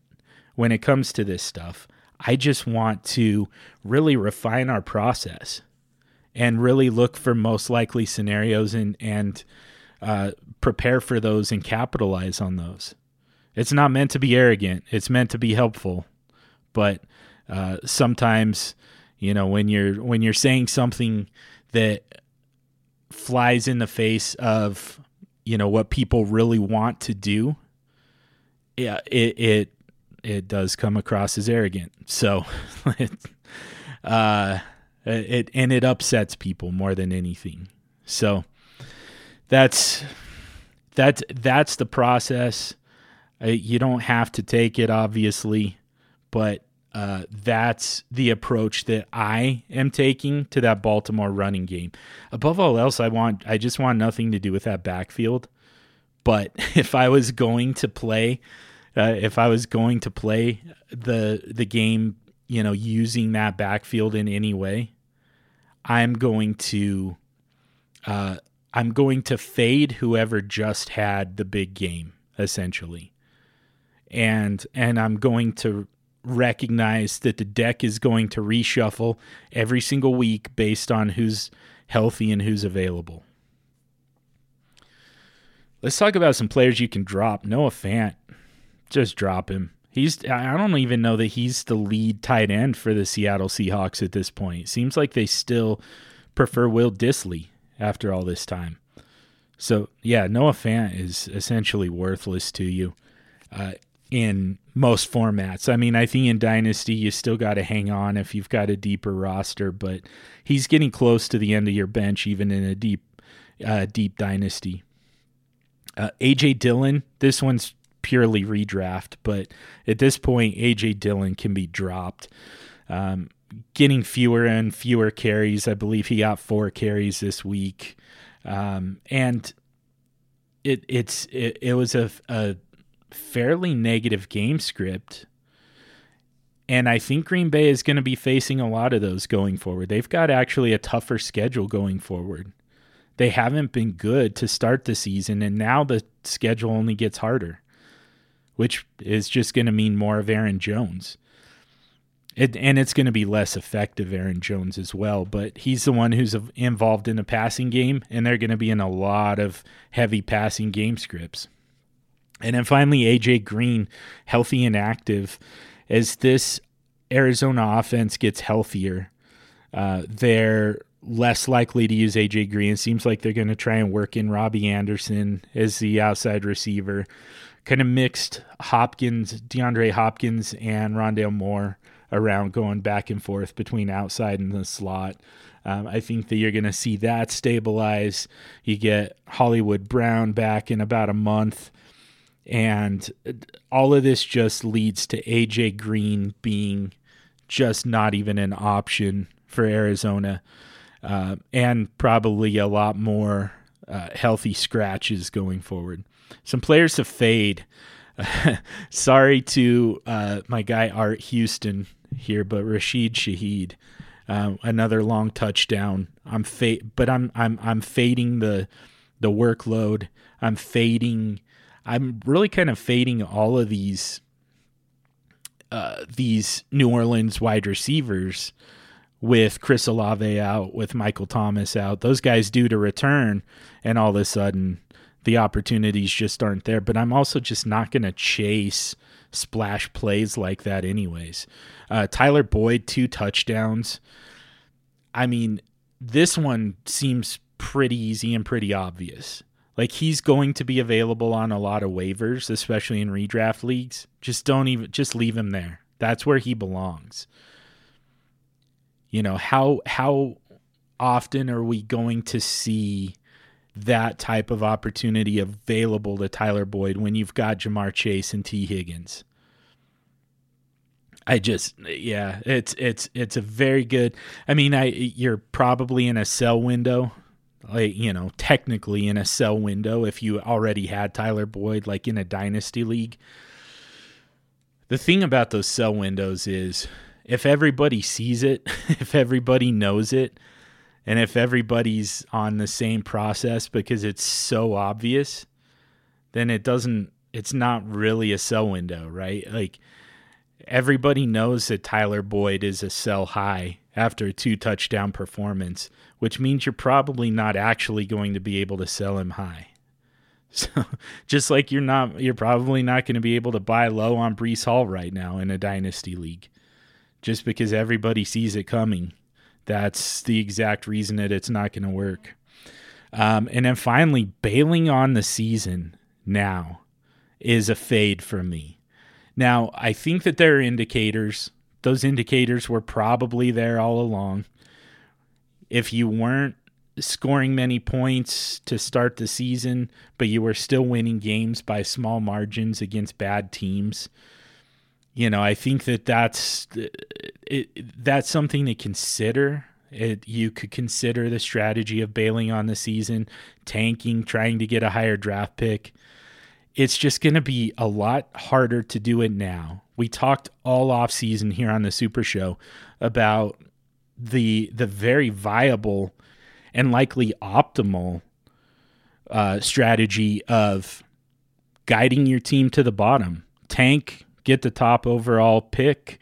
when it comes to this stuff. I just want to really refine our process and really look for most likely scenarios and and uh, prepare for those and capitalize on those. It's not meant to be arrogant. It's meant to be helpful, but uh, sometimes you know when you're when you're saying something that flies in the face of you know what people really want to do yeah it it it does come across as arrogant. So, it, uh, it and it upsets people more than anything. So, that's that's that's the process. You don't have to take it, obviously, but uh, that's the approach that I am taking to that Baltimore running game. Above all else, I want I just want nothing to do with that backfield. But if I was going to play uh, if I was going to play the the game, you know, using that backfield in any way, I'm going to uh, I'm going to fade whoever just had the big game, essentially, and and I'm going to recognize that the deck is going to reshuffle every single week based on who's healthy and who's available. Let's talk about some players you can drop. Noah Fant just drop him. He's I don't even know that he's the lead tight end for the Seattle Seahawks at this point. Seems like they still prefer Will Dissly after all this time. So yeah, Noah Fant is essentially worthless to you uh, in most formats. I mean, I think in Dynasty you still got to hang on if you've got a deeper roster, but he's getting close to the end of your bench, even in a deep, uh, deep Dynasty. Uh, AJ Dillon, this one's purely redraft, but at this point, AJ Dillon can be dropped. Um, getting fewer and fewer carries. I believe he got four carries this week, um, and it it's it, it was a, a fairly negative game script. And I think Green Bay is going to be facing a lot of those going forward. They've got actually a tougher schedule going forward. They haven't been good to start the season, and now the schedule only gets harder which is just going to mean more of Aaron Jones. It, and it's going to be less effective Aaron Jones as well, but he's the one who's involved in the passing game, and they're going to be in a lot of heavy passing game scripts. And then finally, AJ Green, healthy and active. As this Arizona offense gets healthier, uh, they're less likely to use AJ Green. It seems like they're going to try and work in Robbie Anderson as the outside receiver. Kind of mixed Hopkins, DeAndre Hopkins, and Rondale Moore around going back and forth between outside and the slot. Um, I think that you're going to see that stabilize. You get Hollywood Brown back in about a month. And all of this just leads to AJ Green being just not even an option for Arizona, uh, and probably a lot more uh, healthy scratches going forward. Some players to fade. Sorry to uh, my guy Art Houston here, but Rashid Shaheed, uh, another long touchdown. I'm fa- but I'm I'm I'm fading the the workload. I'm fading I'm really kind of fading all of these uh, these New Orleans wide receivers with Chris Olave out, with Michael Thomas out. Those guys due to return, and all of a sudden the opportunities just aren't there. But I'm also just not going to chase splash plays like that, anyways. Uh, Tyler Boyd, two touchdowns. I mean, this one seems pretty easy and pretty obvious. Like he's going to be available on a lot of waivers, especially in redraft leagues. Just don't even just leave him there. That's where he belongs. You know, how how often are we going to see that type of opportunity available to Tyler Boyd when you've got Ja'Marr Chase and Tee Higgins? I just yeah, it's it's it's a very good. I mean, I you're probably in a sell window like you know technically in a sell window if you already had Tyler Boyd like in a dynasty league. The thing about those sell windows is if everybody sees it, if everybody knows it, and if everybody's on the same process because it's so obvious, then it doesn't it's not really a sell window, right? Like everybody knows that Tyler Boyd is a sell high after a two touchdown performance, which means you're probably not actually going to be able to sell him high. So just like you're not you're probably not going to be able to buy low on Breece Hall right now in a dynasty league. Just because everybody sees it coming. That's the exact reason that it's not going to work. Um, and then finally, bailing on the season now is a fade for me. Now, I think that there are indicators those indicators were probably there all along. If you weren't scoring many points to start the season, but you were still winning games by small margins against bad teams, you know, I think that that's it, that's something to consider. It, you could consider the strategy of bailing on the season, tanking, trying to get a higher draft pick. It's just going to be a lot harder to do it now we talked all off season here on the Super Show about the the very viable and likely optimal uh, strategy of guiding your team to the bottom. Tank, get the top overall pick.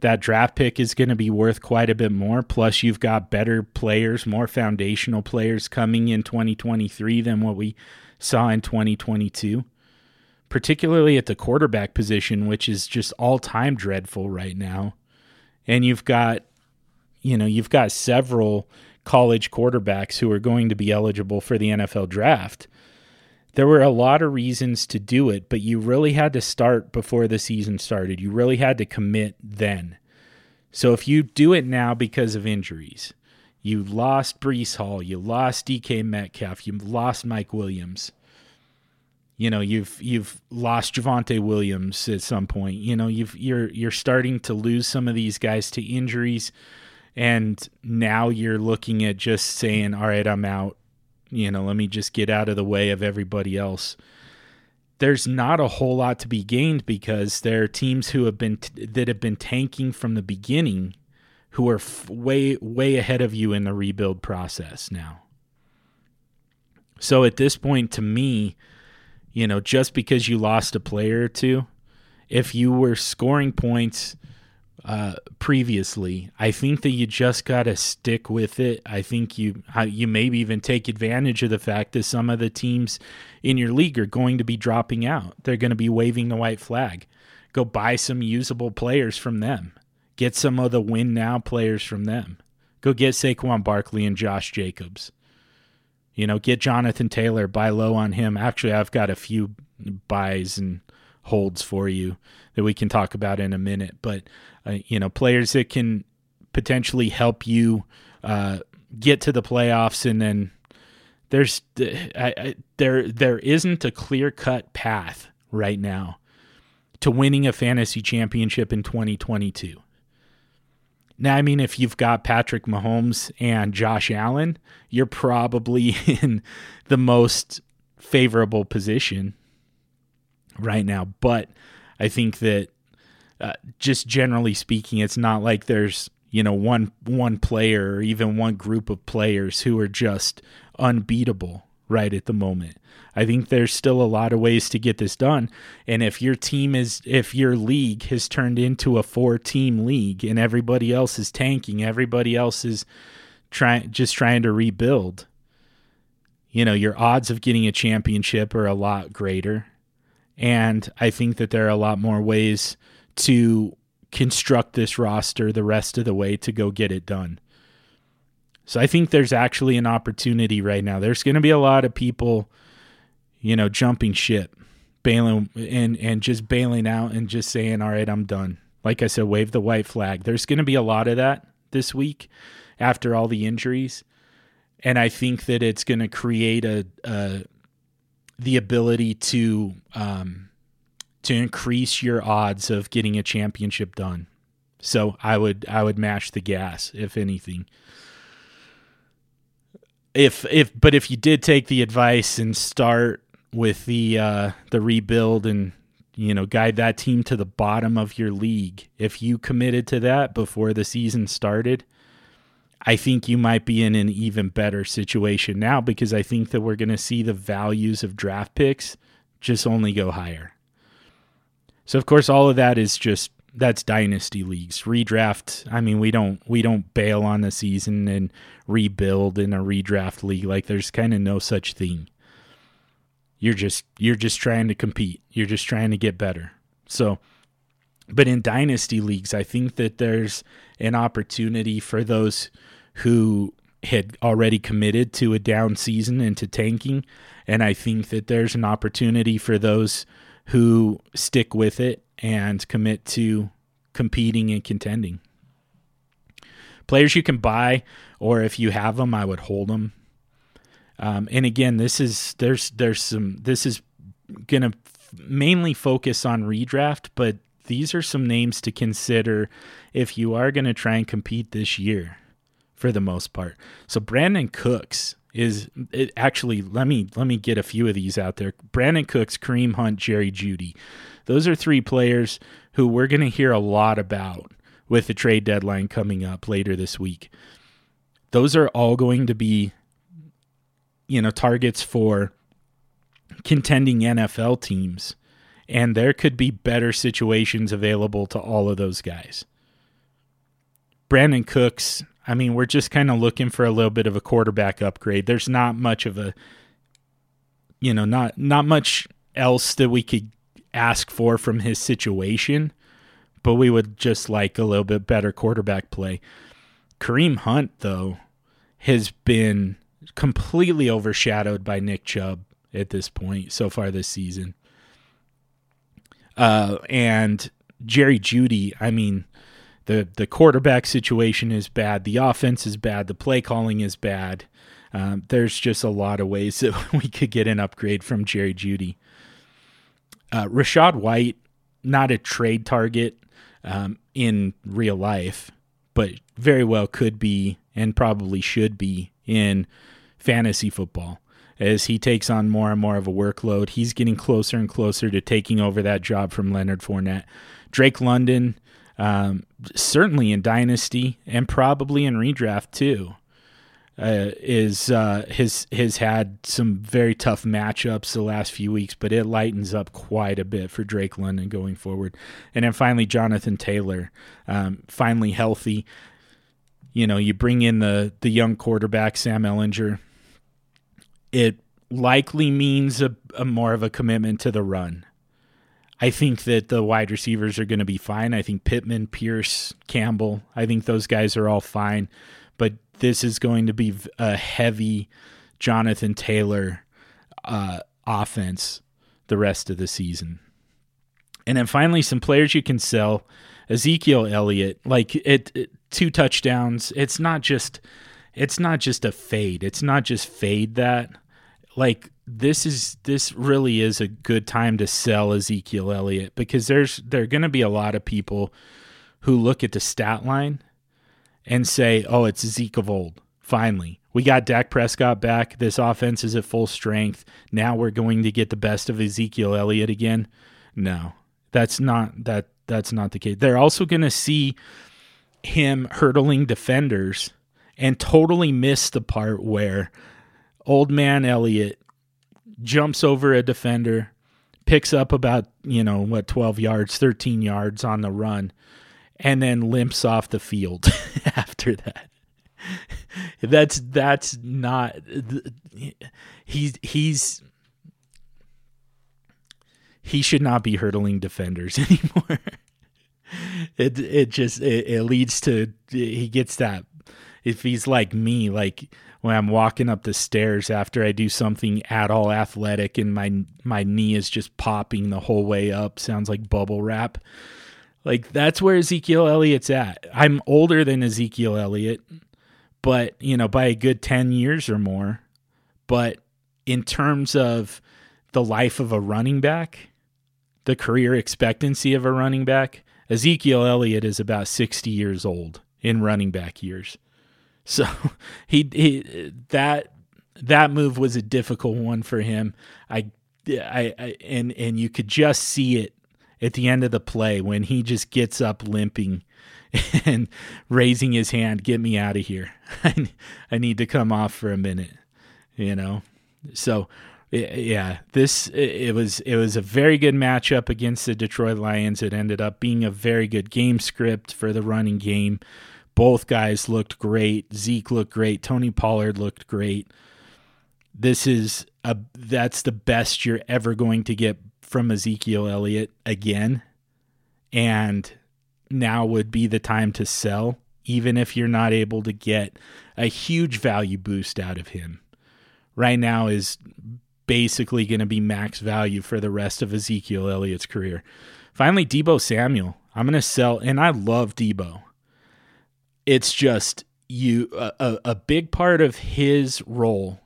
That draft pick is going to be worth quite a bit more. Plus, you've got better players, more foundational players coming in 2023 than what we saw in 2022 particularly at the quarterback position, which is just all time dreadful right now. And you've got, you know, you've got several college quarterbacks who are going to be eligible for the NFL draft. There were a lot of reasons to do it, but you really had to start before the season started. You really had to commit then. So if you do it now because of injuries, you lost Breece Hall, you lost DK Metcalf, you lost Mike Williams you know you've you've lost Javonte Williams at some point. You know you've you're you're starting to lose some of these guys to injuries, and now you're looking at just saying, "All right, I'm out." You know, let me just get out of the way of everybody else. There's not a whole lot to be gained because there are teams who have been t- that have been tanking from the beginning, who are f- way way ahead of you in the rebuild process now. So at this point, to me you know, just because you lost a player or two, if you were scoring points uh, previously. I think that you just got to stick with it. I think you you maybe even take advantage of the fact that some of the teams in your league are going to be dropping out. They're going to be waving the white flag. Go buy some usable players from them. Get some of the win now players from them. Go get Saquon Barkley and Josh Jacobs. You know, get Jonathan Taylor, buy low on him. Actually, I've got a few buys and holds for you that we can talk about in a minute. But uh, you know, players that can potentially help you uh, get to the playoffs, and then there's I, I, there there isn't a clear cut path right now to winning a fantasy championship in 2022. Now, I mean, if you've got Patrick Mahomes and Josh Allen, you're probably in the most favorable position right now. But I think that uh, just generally speaking, it's not like there's you know one one player or even one group of players who are just unbeatable right at the moment. I think there's still a lot of ways to get this done. And if your team is, if your league has turned into a four team league and everybody else is tanking, everybody else is trying, just trying to rebuild, you know, your odds of getting a championship are a lot greater. And I think that there are a lot more ways to construct this roster the rest of the way to go get it done. So I think there's actually an opportunity right now. There's going to be a lot of people, you know, jumping ship, bailing and and just bailing out and just saying, "All right, I'm done." Like I said, wave the white flag. There's going to be a lot of that this week after all the injuries, and I think that it's going to create a, a the ability to um, to increase your odds of getting a championship done. So I would I would mash the gas if anything. If if but if you did take the advice and start with the uh, the rebuild and you know guide that team to the bottom of your league, if you committed to that before the season started, I think you might be in an even better situation now because I think that we're going to see the values of draft picks just only go higher. So of course all of that is just that's dynasty leagues. Redraft, I mean we don't we don't bail on the season and rebuild in a redraft league like there's kind of no such thing. You're just you're just trying to compete. You're just trying to get better. So but in dynasty leagues, I think that there's an opportunity for those who had already committed to a down season and to tanking. And I think that there's an opportunity for those who stick with it and commit to competing and contending. Players you can buy, or if you have them, I would hold them. Um, and again, this is there's there's some this is gonna mainly focus on redraft, but these are some names to consider if you are to try and compete this year for the most part. So Brandin Cooks is actually let me let me get a few of these out there. Brandin Cooks, Kareem Hunt, Jerry Jeudy. Those are three players who we're going to hear a lot about with the trade deadline coming up later this week. Those are all going to be you know targets for contending NFL teams and there could be better situations available to all of those guys. Brandin Cooks, I mean, we're just kind of looking for a little bit of a quarterback upgrade. There's not much of a you know, not not much else that we could ask for from his situation, but we would just like a little bit better quarterback play. Kareem Hunt though has been completely overshadowed by Nick Chubb at this point so far this season. Uh, and Jerry Jeudy, I mean, the the quarterback situation is bad, the offense is bad, the play calling is bad. Um, there's just a lot of ways that we could get an upgrade from Jerry Jeudy. Uh, Rachaad White, not a trade target um, in real life, but very well could be and probably should be in fantasy football as he takes on more and more of a workload. He's getting closer and closer to taking over that job from Leonard Fournette. Drake London, um, certainly in Dynasty and probably in redraft too. Uh, is uh, has has had some very tough matchups the last few weeks, but it lightens up quite a bit for Drake London going forward. And then finally, Jonathan Taylor, um, finally healthy. You know, you bring in the the young quarterback Sam Ehlinger. It likely means a, a more of a commitment to the run. I think that the wide receivers are going to be fine. I think Pittman, Pierce, Campbell, I think those guys are all fine. This is going to be a heavy Jonathan Taylor uh, offense the rest of the season. And then finally, some players you can sell. Ezekiel Elliott, like it, it, two touchdowns. It's not just, it's not just a fade. It's not just fade that. Like this is this really is a good time to sell Ezekiel Elliott because there's there are going to be a lot of people who look at the stat line and say, "Oh, it's Zeke of old." Finally, we got Dak Prescott back. This offense is at full strength. Now we're going to get the best of Ezekiel Elliott again. No, that's not that. That's not the case. They're also going to see him hurdling defenders and totally miss the part where old man Elliott jumps over a defender, picks up about, you know, what, 12 yards, 13 yards on the run, and then limps off the field after that. That's that's not he's he's he should not be hurdling defenders anymore. it it just it, it leads to he gets that if he's like me like when I'm walking up the stairs after I do something at all athletic and my my knee is just popping the whole way up sounds like bubble wrap like that's where Ezekiel Elliott's at. I'm older than Ezekiel Elliott, but you know, by a good 10 years or more. But in terms of the life of a running back, the career expectancy of a running back, Ezekiel Elliott is about 60 years old in running back years. So he, he that that move was a difficult one for him. I I, I and and you could just see it at the end of the play when he just gets up limping and raising his hand, get me out of here. I need to come off for a minute, you know? So, yeah, this it was it was a very good matchup against the Detroit Lions. It ended up being a very good game script for the running game. Both guys looked great. Zeke looked great. Tony Pollard looked great. This is a that's the best you're ever going to get from Ezekiel Elliott again. And now would be the time to sell, even if you're not able to get a huge value boost out of him. Right now is basically going to be max value for the rest of Ezekiel Elliott's career. Finally, Deebo Samuel. I'm going to sell, and I love Deebo. It's just you a, a big part of his role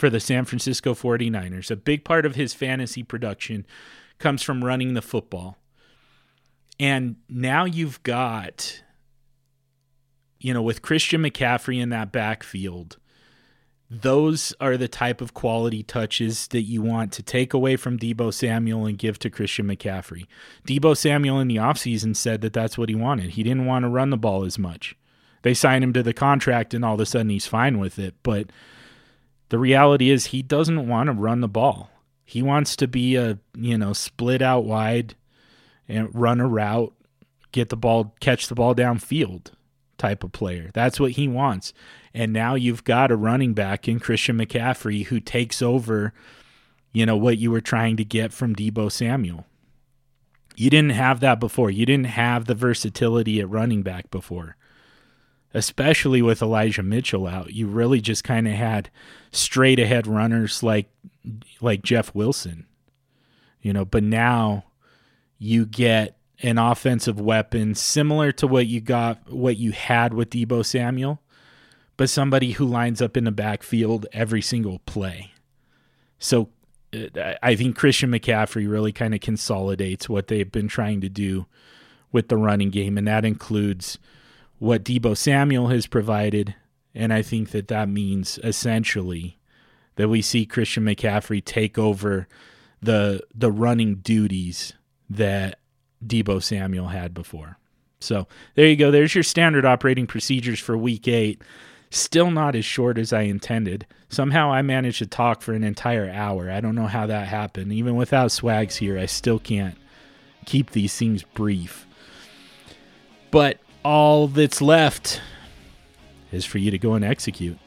for the San Francisco 49ers. A big part of his fantasy production comes from running the football. And now you've got, you know, with Christian McCaffrey in that backfield, those are the type of quality touches that you want to take away from Deebo Samuel and give to Christian McCaffrey. Deebo Samuel in the offseason said that that's what he wanted. He didn't want to run the ball as much. They signed him to the contract and all of a sudden he's fine with it. But the reality is he doesn't want to run the ball. He wants to be a, you know, split out wide and run a route, get the ball, catch the ball downfield type of player. That's what he wants. And now you've got a running back in Christian McCaffrey who takes over, you know, what you were trying to get from Deebo Samuel. You didn't have that before. You didn't have the versatility at running back before especially with Elijah Mitchell out. You really just kind of had straight ahead runners like like Jeff Wilson. You know, but now you get an offensive weapon similar to what you got what you had with Deebo Samuel, but somebody who lines up in the backfield every single play. So uh, I think Christian McCaffrey really kind of consolidates what they've been trying to do with the running game, and that includes what Deebo Samuel has provided. And I think that that means essentially that we see Christian McCaffrey take over the the running duties that Deebo Samuel had before. So there you go. There's your standard operating procedures for week eight. Still not as short as I intended. Somehow I managed to talk for an entire hour. I don't know how that happened. Even without swags here, I still can't keep these things brief. But all that's left is for you to go and execute.